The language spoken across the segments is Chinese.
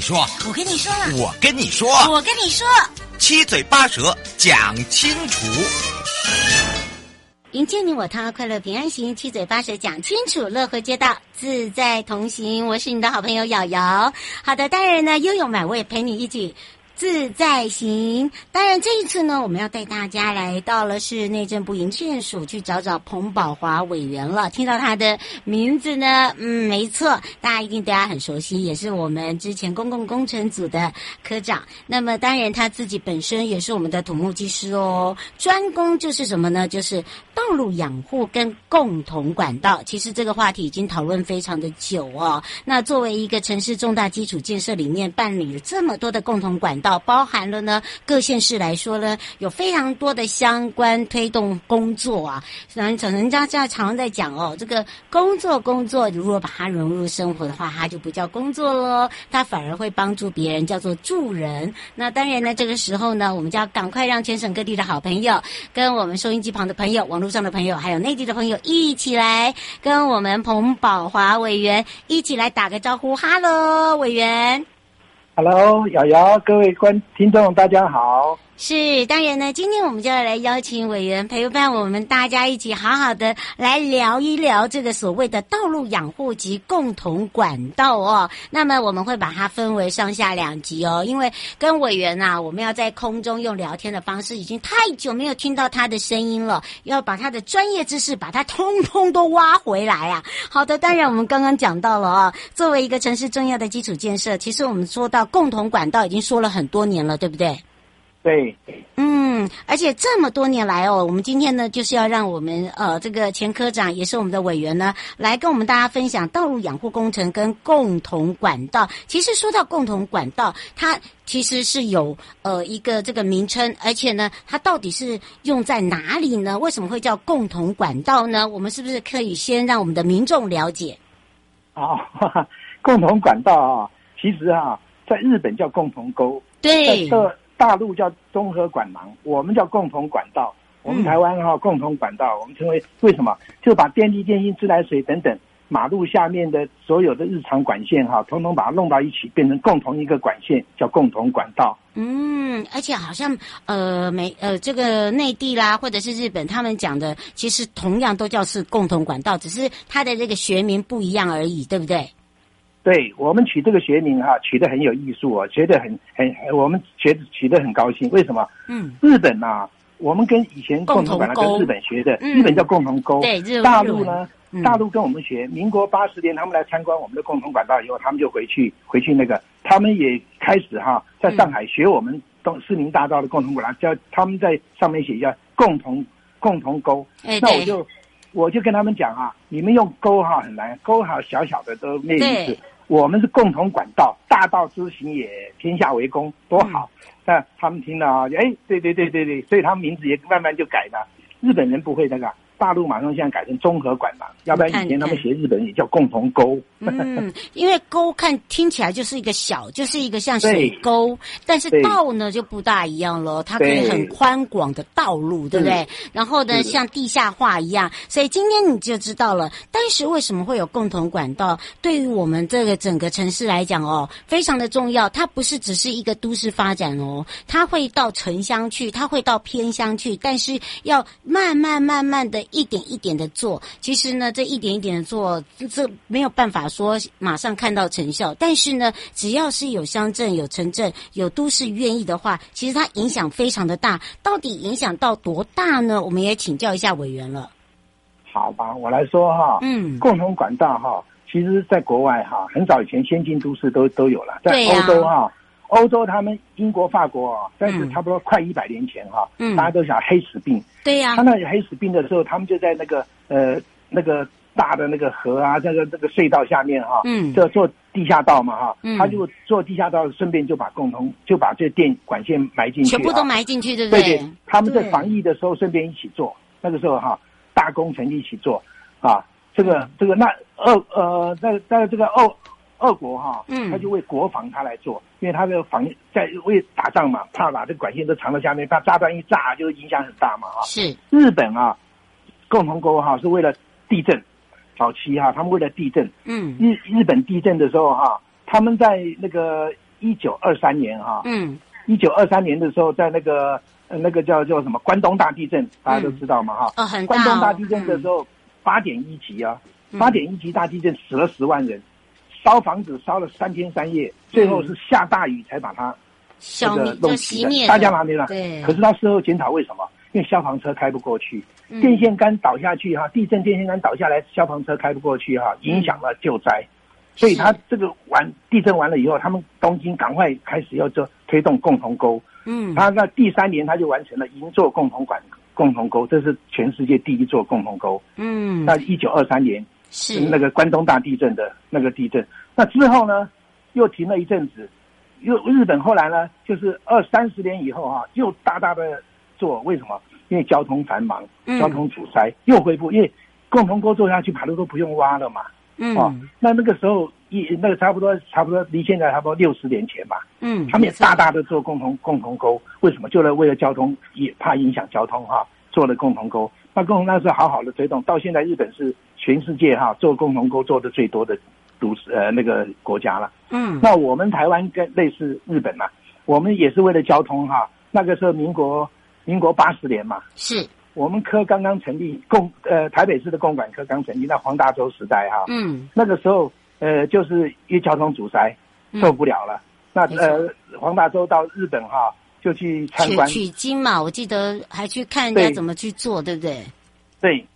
你说，我跟你说了，我跟你说，我跟你说，七嘴八舌讲清楚。迎接你我他，快乐平安行，七嘴八舌讲清楚，乐活街道自在同行。我是你的好朋友瑶瑶。好的，当然呢，悠悠我也陪你一起。自在行，当然这一次呢，我们要带大家来到了是内政部营建署去找找彭宝华委员了。听到他的名字呢，嗯，没错，大家一定对他很熟悉，也是我们之前公共工程组的科长。那么当然他自己本身也是我们的土木技师哦，专攻就是什么呢？就是道路养护跟共同管道。其实这个话题已经讨论非常的久哦。那作为一个城市重大基础建设里面办理了这么多的共同管道。包含了呢，各县市来说呢，有非常多的相关推动工作啊。人人家在常常在讲哦，这个工作工作，如果把它融入生活的话，它就不叫工作喽，它反而会帮助别人，叫做助人。那当然呢，这个时候呢，我们就要赶快让全省各地的好朋友，跟我们收音机旁的朋友、网络上的朋友，还有内地的朋友一起来跟我们彭宝华委员一起来打个招呼。哈喽，委员。Hello，瑶瑶，各位观听众，大家好。是，当然呢，今天我们就要来邀请委员陪伴我们大家一起好好的来聊一聊这个所谓的道路养护及共同管道哦。那么我们会把它分为上下两集哦，因为跟委员啊，我们要在空中用聊天的方式，已经太久没有听到他的声音了，要把他的专业知识把它通通都挖回来啊。好的，当然我们刚刚讲到了啊，作为一个城市重要的基础建设，其实我们说到共同管道已经说了很多年了，对不对？对，嗯，而且这么多年来哦，我们今天呢就是要让我们呃这个前科长也是我们的委员呢，来跟我们大家分享道路养护工程跟共同管道。其实说到共同管道，它其实是有呃一个这个名称，而且呢，它到底是用在哪里呢？为什么会叫共同管道呢？我们是不是可以先让我们的民众了解？啊、哦，共同管道啊，其实啊，在日本叫共同沟，对。大陆叫综合管廊，我们叫共同管道。我们台湾哈、嗯、共同管道，我们称为为什么？就把电力、电信、自来水等等马路下面的所有的日常管线哈，统统把它弄到一起，变成共同一个管线，叫共同管道。嗯，而且好像呃，美呃，这个内地啦，或者是日本，他们讲的其实同样都叫是共同管道，只是它的这个学名不一样而已，对不对？对，我们取这个学名哈、啊，取得很有艺术哦，觉得很很，我们觉得取得很高兴。为什么？嗯，日本呐、啊，我们跟以前共同管道跟日本学的，日本叫共同沟。对，日大陆呢，大陆跟我们学。民国八十年，他们来参观我们的共同管道以后，他们就回去回去那个，他们也开始哈，在上海学我们东市民大道的共同管道，叫他们在上面写叫共同共同沟。那我就我就跟他们讲啊，你们用沟哈很难，沟哈小小的都没意思。我们是共同管道，大道之行也，天下为公，多好！那、嗯、他们听了啊，哎，对对对对对，所以他们名字也慢慢就改了。日本人不会那个，大陆马上现在改成综合管嘛，要不然以前他们写日本也叫共同沟。嗯，因为沟看听起来就是一个小，就是一个像水沟，但是道呢就不大一样了，它可以很宽广的道路，对不对？然后呢，像地下化一样，所以今天你就知道了，当时为什么会有共同管道，对于我们这个整个城市来讲哦，非常的重要。它不是只是一个都市发展哦，它会到城乡去，它会到偏乡去，但是要慢慢慢慢的。一点一点的做，其实呢，这一点一点的做，这没有办法说马上看到成效。但是呢，只要是有乡镇、有城镇、有都市愿意的话，其实它影响非常的大。到底影响到多大呢？我们也请教一下委员了。好吧，我来说哈，嗯，共同管道哈，其实在国外哈，很早以前先进都市都都有了，在欧洲哈。欧洲他们英国、法国啊，但是差不多快一百年前哈，嗯，大家都想黑死病，对呀。他那黑死病的时候，他们就在那个呃那个大的那个河啊，那个那个隧道下面哈，嗯，就做地下道嘛哈，他就做地下道，顺便就把共同就把这电管线埋进去，全部都埋进去，对不对？对，他们在防疫的时候顺便一起做，那个时候哈，大工程一起做啊，这个这个那俄呃在在这个欧。俄国哈，嗯。他就为国防他来做，因为他的防在为打仗嘛，怕把这管线都藏到下面，怕炸弹一炸就影响很大嘛啊。是。日本啊，共同国哈是为了地震，早期哈他们为了地震，嗯，日日本地震的时候哈，他们在那个一九二三年哈，嗯，一九二三年的时候在那个呃那个叫叫什么关东大地震，大家都知道嘛哈，哦很大。关东大地震的时候八点一级啊，八点一级大地震死了十万人。烧房子烧了三天三夜，最后是下大雨才把它消灭，弄熄灭。大家拿没了？对。可是他事后检讨为什么？因为消防车开不过去，电线杆倒下去哈，地震电线杆倒下来，消防车开不过去哈，影响了救灾。所以他这个完地震完了以后，他们东京赶快开始要做推动共同沟。嗯。他那第三年他就完成了银座共同管共同沟，这是全世界第一座共同沟。嗯。那一九二三年。是那个关东大地震的那个地震，那之后呢，又停了一阵子，又日本后来呢，就是二三十年以后啊，又大大的做，为什么？因为交通繁忙，交通阻塞，又恢复，因为共同沟做下去，马路都不用挖了嘛。嗯。哦，那那个时候一那个差不多差不多离现在差不多六十年前吧。嗯。他们也大大的做共同共同沟，为什么？就是为了交通，也怕影响交通哈，做了共同沟。那共同那时候好好的推动，到现在日本是。全世界哈做共同沟做的最多的都市呃那个国家了，嗯，那我们台湾跟类似日本嘛，我们也是为了交通哈，那个时候民国民国八十年嘛，是。我们科刚刚成立共呃台北市的共管科刚成立，那黄大洲时代哈，嗯，那个时候呃就是因为交通阻塞受不了了，嗯、那呃黄大洲到日本哈就去参观。取经嘛，我记得还去看人家怎么去做，对，对不对？对。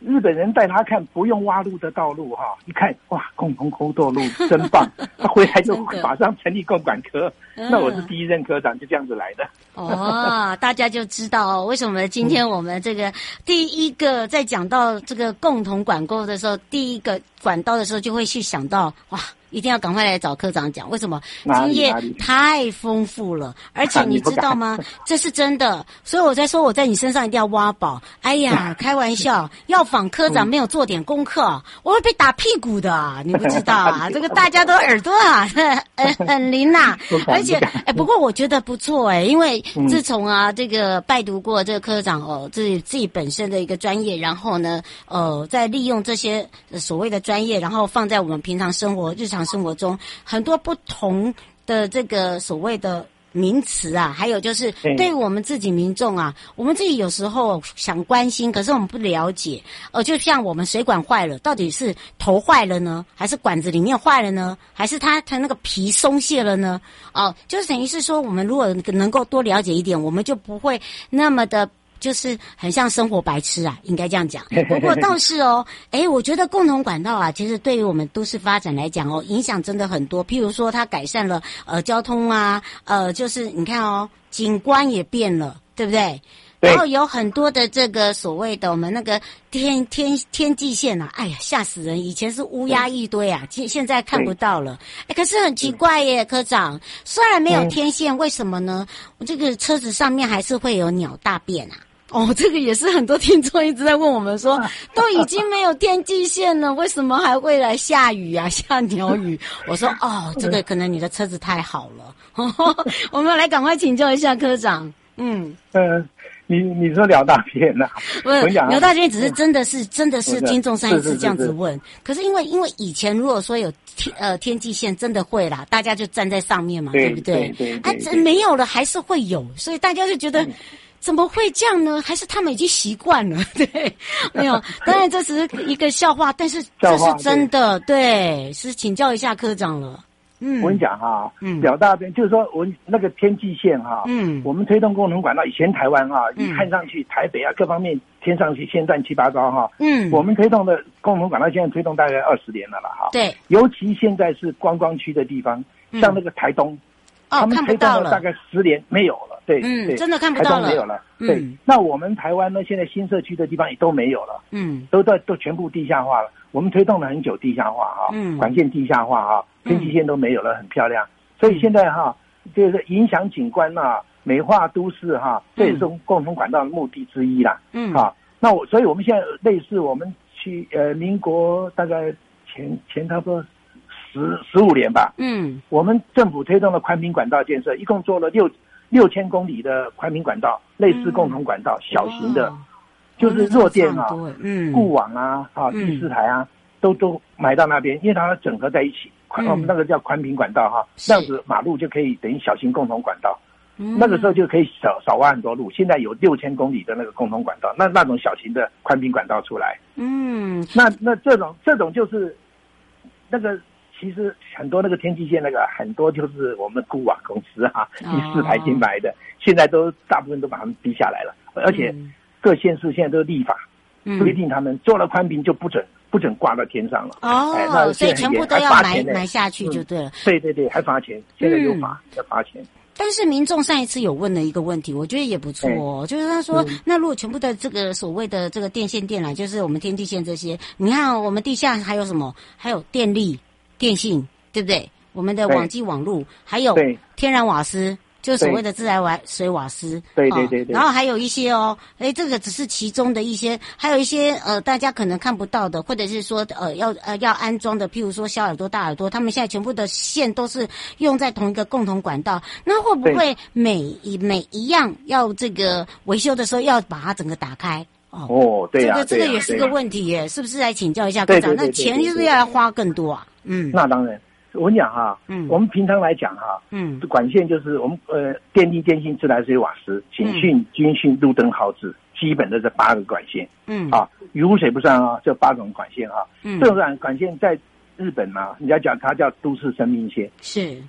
日本人带他看不用挖路的道路哈，一看哇，共同沟道路真棒，他回来就马上成立共管科，那我是第一任科长，就这样子来的。哦，大家就知道为什么今天我们这个第一个在讲到这个共同管沟的时候，第一个管道的时候，就会去想到哇。一定要赶快来找科长讲，为什么经验太丰富了？而且你知道吗？这 是真的，所以我在说我在你身上一定要挖宝。哎呀，开玩笑，要访科长没有做点功课，我会被打屁股的，你不知道啊？这个大家都耳朵啊，很很灵呐。而且，哎，不过我觉得不错哎，因为自从啊这个拜读过这个科长哦，自己自己本身的一个专业，然后呢，呃，在利用这些所谓的专业，然后放在我们平常生活日常。生活中很多不同的这个所谓的名词啊，还有就是对我们自己民众啊，我们自己有时候想关心，可是我们不了解。呃，就像我们水管坏了，到底是头坏了呢，还是管子里面坏了呢，还是它它那个皮松懈了呢？哦、呃，就是等于是说，我们如果能够多了解一点，我们就不会那么的。就是很像生活白痴啊，应该这样讲。不过倒是哦，哎，我觉得共同管道啊，其实对于我们都市发展来讲哦，影响真的很多。譬如说，它改善了呃交通啊，呃，就是你看哦，景观也变了，对不对？然后有很多的这个所谓的我们那个天天天际线啊，哎呀，吓死人！以前是乌鸦一堆啊，现现在看不到了。哎，可是很奇怪耶，科长，虽然没有天线，为什么呢？我这个车子上面还是会有鸟大便啊。哦，这个也是很多听众一直在问我们说，都已经没有天际线了，为什么还会来下雨啊？下鸟雨？我说哦，这个可能你的车子太好了。我们来赶快请教一下科长。嗯嗯。你你说聊大天呐？不是聊大天，只是真的是真的是听众上一次这样子问。可是因为因为以前如果说有天呃天际线，真的会啦，大家就站在上面嘛，对不对？对啊，这没有了还是会有，所以大家就觉得怎么会这样呢？还是他们已经习惯了？对，没有。当然这是一个笑话，但是这是真的，对，是请教一下科长了。嗯，我跟你讲哈，嗯，表大便就是说我那个天际线哈，嗯，我们推动共同管道，以前台湾哈，一看上去台北啊各方面天上去先乱七八糟哈，嗯，我们推动的共同管道现在推动大概二十年了了哈，对，尤其现在是观光区的地方，像那个台东，他们推动了大概十年没有了，对，嗯，真的看不到了，没有了，对，那我们台湾呢，现在新社区的地方也都没有了，嗯，都在都全部地下化了，我们推动了很久地下化啊，嗯，管线地下化啊。天际线都没有了，很漂亮。所以现在哈，就是影响景观啊，美化都市哈，这也是共同管道的目的之一啦。嗯，好，那我所以我们现在类似我们去呃，民国大概前前差不多十十五年吧。嗯，我们政府推动了宽频管道建设，一共做了六六千公里的宽频管道，类似共同管道，小型的，就是弱电啊，嗯，固网啊，啊，第四台啊，都都埋到那边，因为它整合在一起。宽，我们那个叫宽频管道哈，这样子马路就可以等于小型共同管道，那个时候就可以少少挖很多路。现在有六千公里的那个共同管道，那那种小型的宽频管道出来，嗯，那那这种这种就是那个其实很多那个天际线那个很多就是我们固网公司哈，第四台新买的，现在都大部分都把他们逼下来了，而且各县市现在都立法规定他们做了宽频就不准。不准挂到天上了哦，那所以全部都要埋埋下去就对了。嗯。对对对，还罚钱，现在有罚，要罚钱。但是民众上一次有问了一个问题，我觉得也不错哦，就是他说，嗯、那如果全部的这个所谓的这个电线电缆，就是我们天地线这些，你看我们地下还有什么？还有电力、电信，对不对？我们的网际网络，还有天然瓦斯。就所谓的自来水瓦斯，对对对对，然后还有一些哦，哎，这个只是其中的一些，还有一些呃，大家可能看不到的，或者是说呃要呃要安装的，譬如说小耳朵、大耳朵，他们现在全部的线都是用在同一个共同管道，那会不会每一每一样要这个维修的时候要把它整个打开？哦，对呀，这个这个也是个问题耶，是不是？来请教一下科长，那钱就是要花更多啊？嗯，那当然。我跟你讲哈，嗯，我们平常来讲哈，嗯，管线就是我们呃电力、电信、自来水、瓦斯、警讯、军讯、路灯、号志，基本的这八个管线，嗯，啊，雨污水不算啊，这八种管线哈，嗯，这种管管线在日本呢，人家讲它叫都市生命线，是，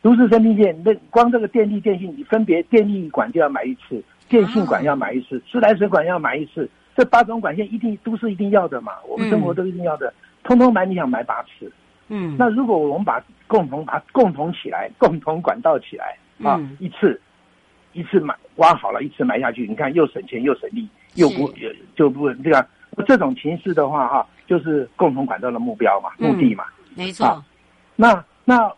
都市生命线，那光这个电力、电信，你分别电力管就要买一次，电信管要买一次，自来水管要买一次，这八种管线一定都是一定要的嘛，我们生活都一定要的，通通买，你想买八次。嗯，那如果我们把共同把共同起来，共同管道起来啊，嗯、一次一次买挖好了，一次埋下去，你看又省钱又省力，又不是就不这样。这种形式的话哈，就是共同管道的目标嘛，目的嘛，嗯、没错。啊、那那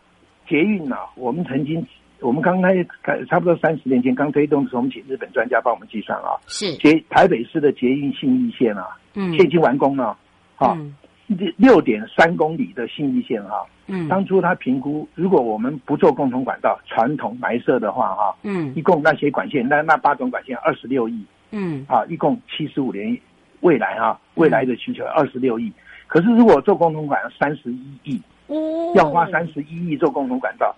捷运呢？我们曾经我们刚开差不多三十年前刚推动的时候，我们请日本专家帮我们计算啊，是。捷台北市的捷运信义线啊，嗯，现已经完工了，啊。嗯。六点三公里的信义线哈，嗯，当初他评估，如果我们不做共同管道，传统埋设的话哈，嗯，一共那些管线，那那八种管线二十六亿，嗯，啊，一共七十五年，未来哈，未来的需求二十六亿，可是如果做共同管道三十一亿，哦，要花三十一亿做共同管道，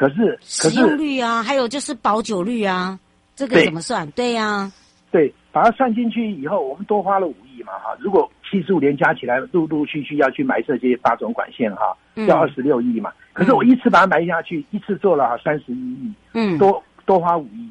可是可是使用率啊，还有就是保久率啊，这个怎么算？对呀、啊，对，把它算进去以后，我们多花了五亿嘛哈，如果。七十五年加起来，陆陆续续要去埋设这些八种管线哈，要二十六亿嘛。可是我一次把它埋下去，一次做了三十一亿，嗯，多多花五亿。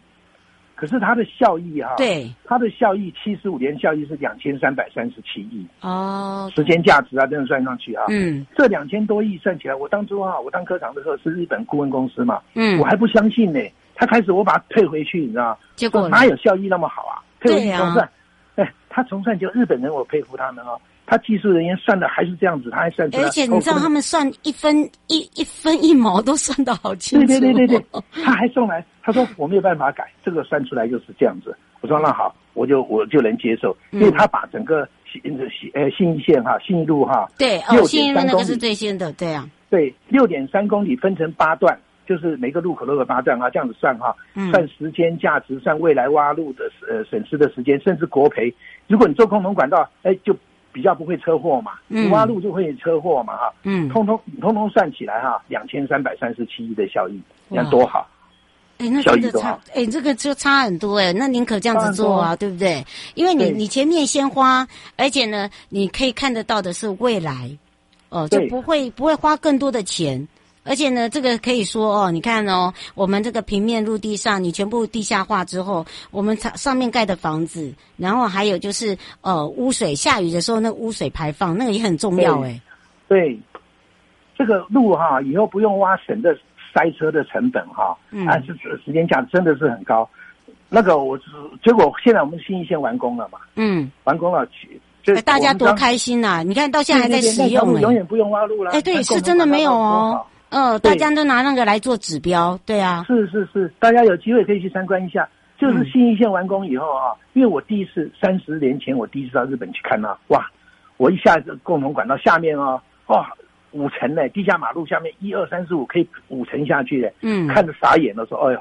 可是它的效益哈，对，它的效益七十五年效益是两千三百三十七亿哦，时间价值啊，这样算上去啊，嗯，这两千多亿算起来，我当初哈，我当科长的时候是日本顾问公司嘛，嗯，我还不相信呢。他开始我把它退回去，你知道吗？结果哪有效益那么好啊？退回去重算。哎他重算就日本人，我佩服他们哦。他技术人员算的还是这样子，他还算出来。而且你知道他们算一分一一分一毛都算得好清楚。对对对对对，他还送来，他说我没有办法改，这个算出来就是这样子。我说那好，我就我就能接受，因为他把整个新新呃信义线哈，信义路哈，对哦，信义路那个是最新的，对啊，对，六点三公里分成八段，就是每个路口都有八段啊，这样子算哈，算时间价值，算未来挖路的呃损失的时间，甚至国赔。如果你做共同管道，哎就。比较不会车祸嘛，嗯。挖路就会车祸嘛，哈，嗯，通通通通算起来哈，两千三百三十七亿的效益，你看多好，哎，那真的差，哎，这个就差很多哎，那宁可这样子做啊，对不对？因为你你前面先花，而且呢，你可以看得到的是未来，哦，就不会不会花更多的钱。而且呢，这个可以说哦，你看哦，我们这个平面陆地上，你全部地下化之后，我们上上面盖的房子，然后还有就是呃污水，下雨的时候那污水排放，那个也很重要哎。对，这个路哈，以后不用挖，省的塞车的成本哈，嗯，还是时间价真的是很高。那个我结果现在我们新一线完工了嘛，嗯，完工了，就大家多开心呐，啊！你看到现在还在使用，永远不用挖路了。哎，对，是真的没有哦。嗯、哦，大家都拿那个来做指标，对啊，是是是，大家有机会可以去参观一下。就是新一线完工以后啊，嗯、因为我第一次三十年前我第一次到日本去看啊，哇，我一下子共同管道下面啊，哇，五层呢，地下马路下面一二三四五可以五层下去的，嗯，看着傻眼了，说，哎呦，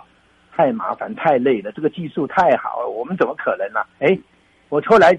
太麻烦太累了，这个技术太好了，我们怎么可能呢、啊？哎，我后来。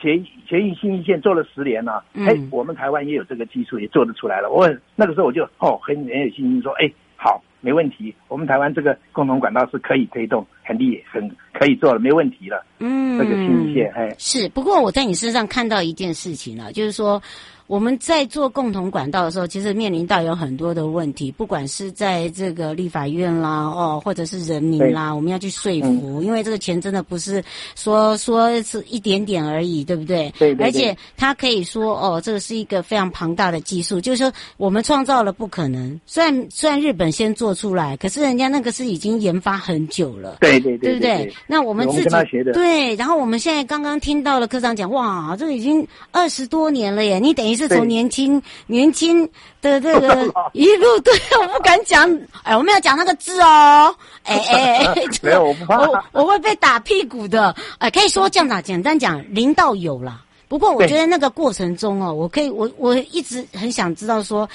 捷捷运新一线做了十年了，哎、嗯，我们台湾也有这个技术，也做得出来了。我那个时候我就哦很很有信心说，哎，好，没问题，我们台湾这个共同管道是可以推动，很厉害，很可以做了，没问题了。嗯，这个新一线，哎，是。不过我在你身上看到一件事情了，就是说。我们在做共同管道的时候，其实面临到有很多的问题，不管是在这个立法院啦，哦，或者是人民啦，我们要去说服，因为这个钱真的不是说说是一点点而已，对不对？对。而且他可以说，哦，这个是一个非常庞大的技术，就是说我们创造了不可能。虽然虽然日本先做出来，可是人家那个是已经研发很久了，对对对，对不对？那我们自己对，然后我们现在刚刚听到了科长讲，哇，这个已经二十多年了耶，你等于。是从年轻年轻的这个 一路，对，我不敢讲，哎，我们要讲那个字哦，哎 哎哎，没有，我不怕，我我会被打屁股的，哎，可以说这样子，简单讲，零到有啦。不过我觉得那个过程中哦，我可以，我我一直很想知道说，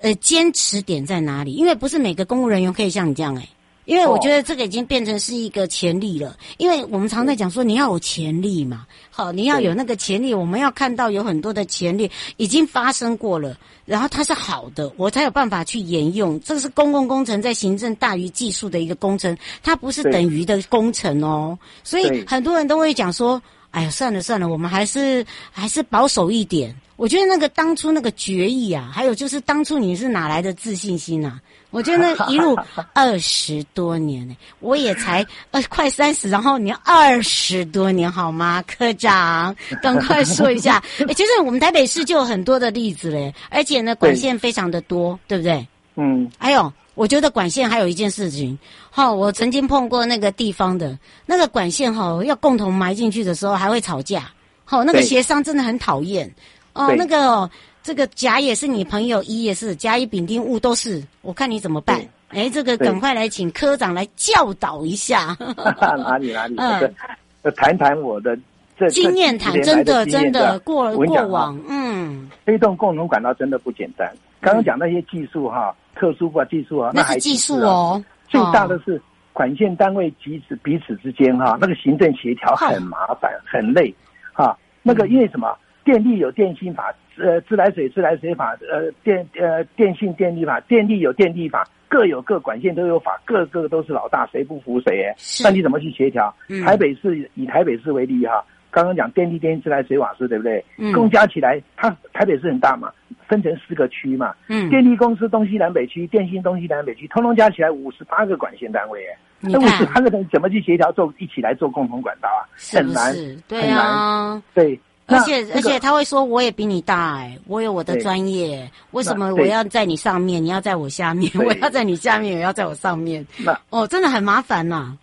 呃，坚持点在哪里？因为不是每个公务人员可以像你这样，哎。因为我觉得这个已经变成是一个潜力了，因为我们常在讲说你要有潜力嘛，好，你要有那个潜力，我们要看到有很多的潜力已经发生过了，然后它是好的，我才有办法去沿用。这个是公共工程在行政大于技术的一个工程，它不是等于的工程哦，所以很多人都会讲说，哎呀，算了算了，我们还是还是保守一点。我觉得那个当初那个决议啊，还有就是当初你是哪来的自信心啊？我觉得一路 二十多年呢，我也才呃快三十，然后你二十多年好吗？科长，赶快说一下。哎，其实我们台北市就有很多的例子嘞，而且呢管线非常的多，对，对不对？嗯。还有，我觉得管线还有一件事情，哈，我曾经碰过那个地方的那个管线哈，要共同埋进去的时候还会吵架，好，那个协商真的很讨厌哦，那个。这个甲也是你朋友，乙也是甲乙丙丁戊都是，我看你怎么办？哎，这个赶快来请科长来教导一下。哪里哪里？嗯，呃，谈谈我的这经验谈，真的真的过过往，嗯，推动共同管道真的不简单。刚刚讲那些技术哈，特殊化技术啊，那是技术哦。最大的是管线单位彼此彼此之间哈，那个行政协调很麻烦很累哈。那个因为什么？电力有电信法。呃，自来水自来水法，呃，电呃电信电力法，电力有电力法，各有各管线都有法，各个都是老大，谁不服谁？哎，那你怎么去协调？嗯、台北市以台北市为例哈，刚刚讲电力、电信、自来水、瓦斯，对不对？嗯。共加起来，它台北市很大嘛，分成四个区嘛。嗯。电力公司东西南北区，电信东西南北区，通通加起来五十八个管线单位，哎，那五十八个人怎么去协调做一起来做共同管道啊？很难，对啊，很难，对。而且而且他会说，我也比你大哎，我有我的专业，为什么我要在你上面，你要在我下面？我要在你下面，也要在我上面。那哦，真的很麻烦呐。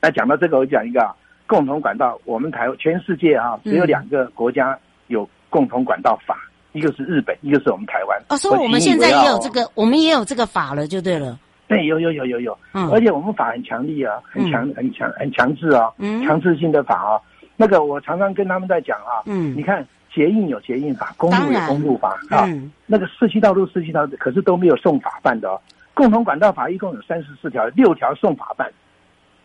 那讲到这个，我讲一个啊共同管道，我们台全世界啊，只有两个国家有共同管道法，一个是日本，一个是我们台湾。哦，所以我们现在也有这个，我们也有这个法了，就对了。对，有有有有有，嗯，而且我们法很强力啊，很强、嗯、很强很强制啊，嗯，强制性的法啊。那个我常常跟他们在讲啊，嗯，你看捷运有捷运法，公路有公路法啊，嗯，那个市区道路市区道路，可是都没有送法办的哦。共同管道法一共有三十四条，六条送法办，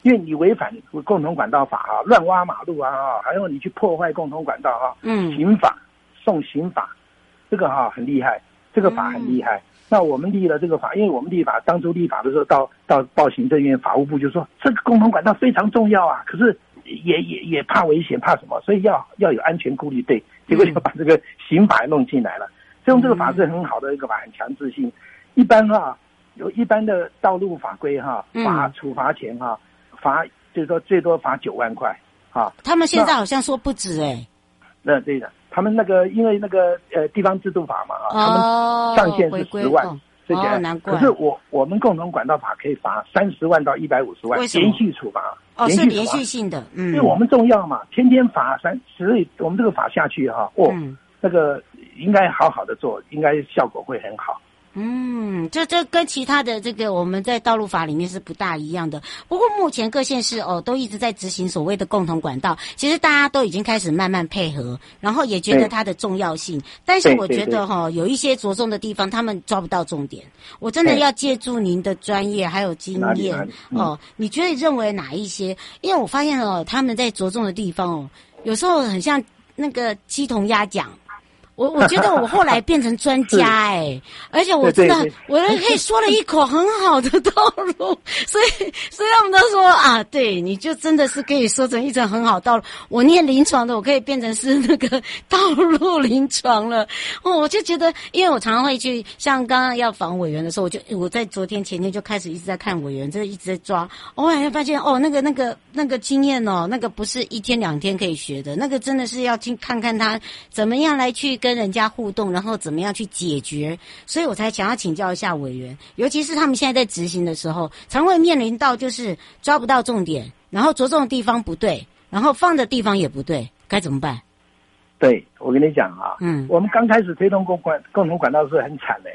因为你违反共同管道法啊，乱挖马路啊，还有你去破坏共同管道啊，嗯，刑法送刑法，这个哈很厉害，这个法很厉害。嗯、那我们立了这个法，因为我们立法当初立法的时候，到到报行政院法务部就说这个共同管道非常重要啊，可是也也也怕危险，怕什么？所以要要有安全顾虑，对，结果就把这个刑法弄进来了。所以这个法是很好的一个法，很强制性。一般哈。有一般的道路法规哈，罚处罚钱哈，罚就是说最多罚九万块啊。他们现在好像说不止哎、欸。那对的，他们那个因为那个呃地方制度法嘛哈，哦、他们上限是十万，这些、哦。难怪。可是我我们共同管道法可以罚三十万到一百五十万，连续处罚。哦，是连续性的，嗯。因为我们重要嘛，天天罚三，所以我们这个法下去哈，哦，嗯、那个应该好好的做，应该效果会很好。嗯，这这跟其他的这个我们在道路法里面是不大一样的。不过目前各县市哦都一直在执行所谓的共同管道，其实大家都已经开始慢慢配合，然后也觉得它的重要性。但是我觉得哈、哦，有一些着重的地方，他们抓不到重点。我真的要借助您的专业还有经验哦，你觉得认为哪一些？因为我发现哦，他们在着重的地方哦，有时候很像那个鸡同鸭讲。我我觉得我后来变成专家 哎、欸，而且我真的我可以说了一口很好的道路，所以所以他们都说啊，对，你就真的是可以说成一种很好道路。我念临床的，我可以变成是那个 道路临床了。哦，我就觉得，因为我常常会去，像刚刚要访委员的时候，我就我在昨天前天就开始一直在看委员，这一直在抓，我好像发现哦，那个那个那个经验哦，那个不是一天两天可以学的，那个真的是要去看看他怎么样来去。跟人家互动，然后怎么样去解决？所以我才想要请教一下委员，尤其是他们现在在执行的时候，常会面临到就是抓不到重点，然后着重的地方不对，然后放的地方也不对，该怎么办？对，我跟你讲啊，嗯，我们刚开始推动共管共同管道是很惨的，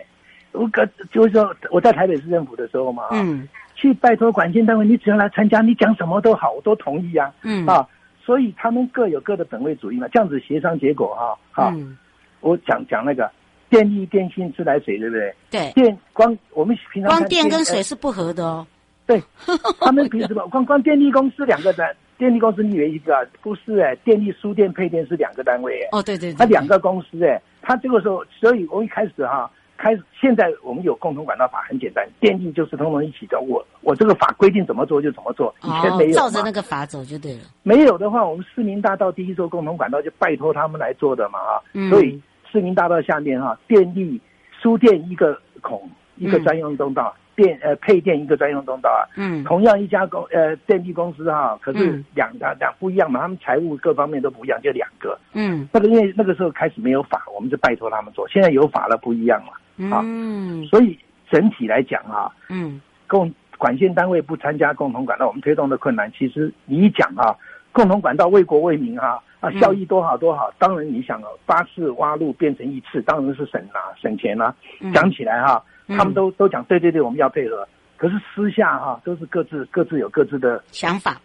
我个就是说我在台北市政府的时候嘛，嗯，去拜托管线单位，你只要来参加，你讲什么都好，我都同意啊，嗯啊，所以他们各有各的本位主义嘛，这样子协商结果哈，哈。嗯我讲讲那个电力、电信、自来水，对不对？对。电光，我们平常光电跟水是不合的哦。对，他们平时吧，光光电力公司两个单，电力公司你以为一个啊？不是哎，电力输电配电是两个单位哎。哦，对对对。他两个公司哎，他这个时候，所以我一开始哈，开始现在我们有共同管道法，很简单，电力就是通通一起的。我我这个法规定怎么做就怎么做，以前没有。照着那个法走就对了。没有的话，我们市民大道第一座共同管道就拜托他们来做的嘛啊，所以。市民大道下面哈，电力输电一个孔，一个专用通道，嗯、电呃配电一个专用通道啊。嗯。同样一家公呃电力公司哈，可是两两两不一样嘛，他们财务各方面都不一样，就两个。嗯。那个因为那个时候开始没有法，我们就拜托他们做。现在有法了，不一样了。啊、嗯。所以整体来讲啊，嗯，共管线单位不参加共同管道，我们推动的困难，其实你一讲啊，共同管道为国为民哈、啊。啊，效益多好多好！当然你想哦，八次挖路变成一次，当然是省啊，省钱啊。讲起来哈，他们都都讲对对对，我们要配合。可是私下哈，都是各自各自有各自的想法，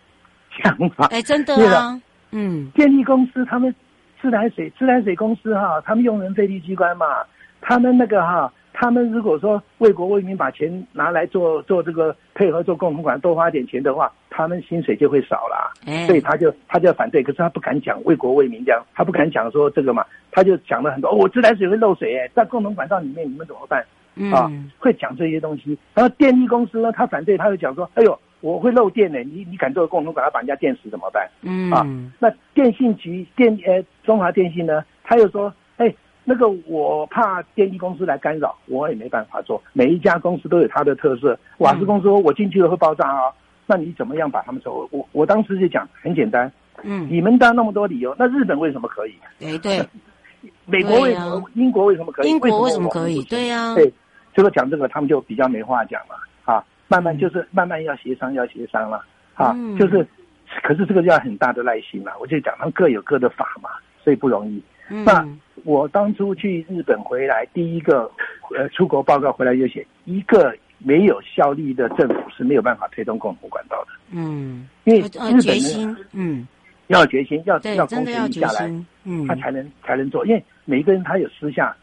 想法。哎，真的啊，嗯，电力公司他们自来水自来水公司哈，他们用人费力机关嘛，他们那个哈。他们如果说为国为民把钱拿来做做这个配合做共同管，多花点钱的话，他们薪水就会少了，欸、所以他就他就要反对。可是他不敢讲为国为民这样，他不敢讲说这个嘛，他就讲了很多。哦，我自来水会漏水哎，在共同管道里面你们怎么办？啊，嗯、会讲这些东西。然后电力公司呢，他反对，他就讲说，哎呦，我会漏电呢，你你敢做共同管道把人家电死怎么办？嗯啊，那电信局电呃中华电信呢，他又说，哎。那个我怕电力公司来干扰，我也没办法做。每一家公司都有它的特色。瓦斯公司说我进去了会爆炸啊，那你怎么样把他们说？我我当时就讲很简单，嗯，你们当那么多理由，那日本为什么可以？哎对，美国为什么？啊、英国为什么可以？英国为什么可以？对呀，对，这个讲这个他们就比较没话讲了啊。慢慢就是慢慢要协商，要协商了啊。就是，可是这个要很大的耐心嘛。我就讲他们各有各的法嘛，所以不容易。嗯、那我当初去日本回来，第一个呃出国报告回来就写，一个没有效力的政府是没有办法推动共同管道的。嗯，因为日本决心，嗯，要决心，要要公权力下来，嗯，他才能才能做。因为每一个人他有私下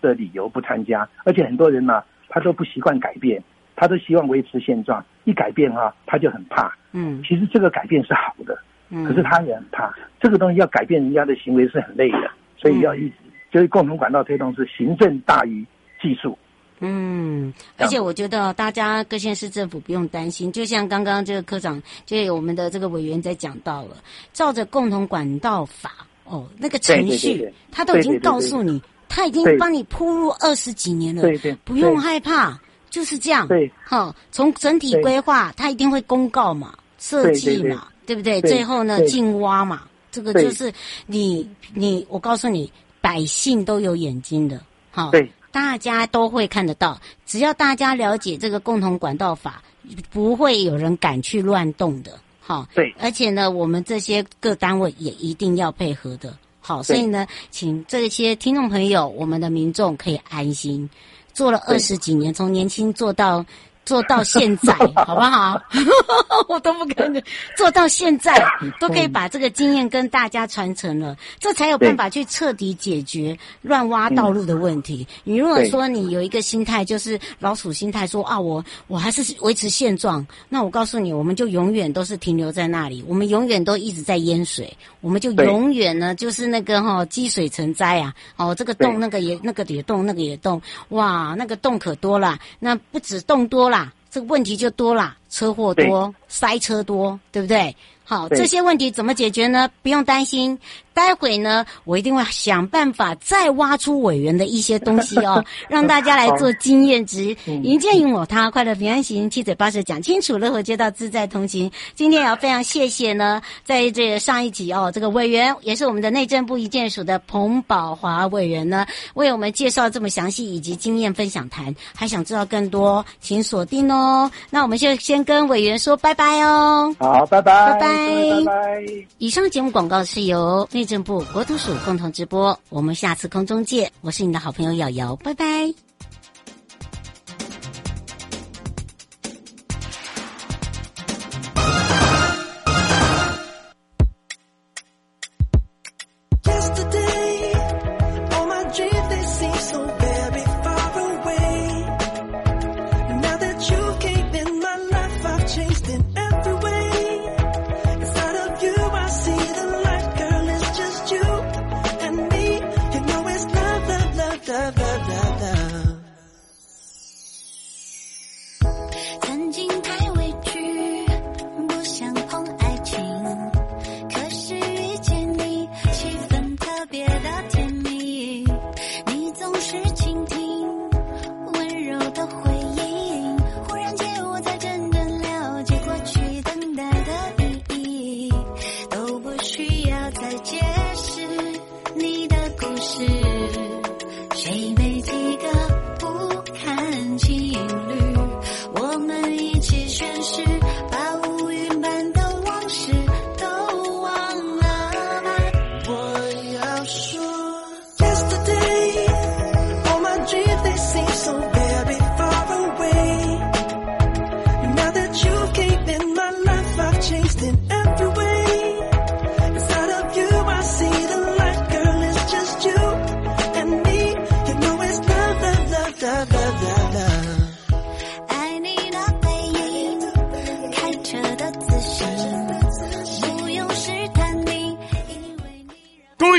的理由不参加，而且很多人呢，他都不习惯改变，他都希望维持现状。一改变啊，他就很怕。嗯，其实这个改变是好的，嗯，可是他也很怕。这个东西要改变人家的行为是很累的，所以要一直就是共同管道推动是行政大于技术。嗯，而且我觉得大家各县市政府不用担心，就像刚刚这个科长，就我们的这个委员在讲到了，照着共同管道法哦，那个程序他都已经告诉你，他已经帮你铺路二十几年了，对对，不用害怕，就是这样。对，好，从整体规划，他一定会公告嘛，设计嘛，对不对？最后呢，进挖嘛，这个就是你你，我告诉你，百姓都有眼睛的，好。对。大家都会看得到，只要大家了解这个共同管道法，不会有人敢去乱动的。好，对，而且呢，我们这些各单位也一定要配合的。好，所以呢，请这些听众朋友，我们的民众可以安心，做了二十几年，从年轻做到。做到现在，好不好？我都不可能做到现在，都可以把这个经验跟大家传承了，这才有办法去彻底解决乱挖道路的问题。你如果说你有一个心态，就是老鼠心态，说啊，我我还是维持现状，那我告诉你，我们就永远都是停留在那里，我们永远都一直在淹水，我们就永远呢就是那个哈积水成灾啊，哦，这个洞那个也那个也洞那个也洞，哇，那个洞可多了，那不止洞多了。这个问题就多啦，车祸多，塞车多，对不对？好，这些问题怎么解决呢？不用担心。待会呢，我一定会想办法再挖出委员的一些东西哦，让大家来做经验值。营建营我他，快乐平安行，七嘴八舌讲清楚，乐活街道自在同行。今天也要非常谢谢呢，在这上一集哦，这个委员也是我们的内政部一建署的彭宝华委员呢，为我们介绍这么详细以及经验分享谈。还想知道更多，请锁定哦。那我们就先跟委员说拜拜哦。好，拜拜，拜拜，拜拜。以上节目广告是由。内政部国土署共同直播，我们下次空中见。我是你的好朋友瑶瑶，拜拜。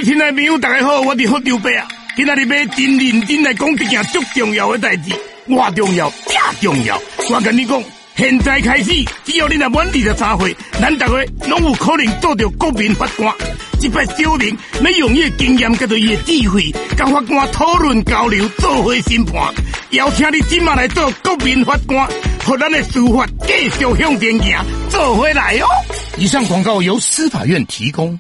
朋友，大家好，我是福州伯啊！今仔日要真认真来讲一件最重要的代志，我重要，真重要！我跟你讲，现在开始，只要你若满二十三岁，咱大家拢有可能做到国民法官。一摆小明要用伊的经验，甲着伊的智慧，甲法官讨论交流，做伙审判。邀请你今晚来做国民法官，和咱的司法继续向前行，做回来哦！以上广告由司法院提供。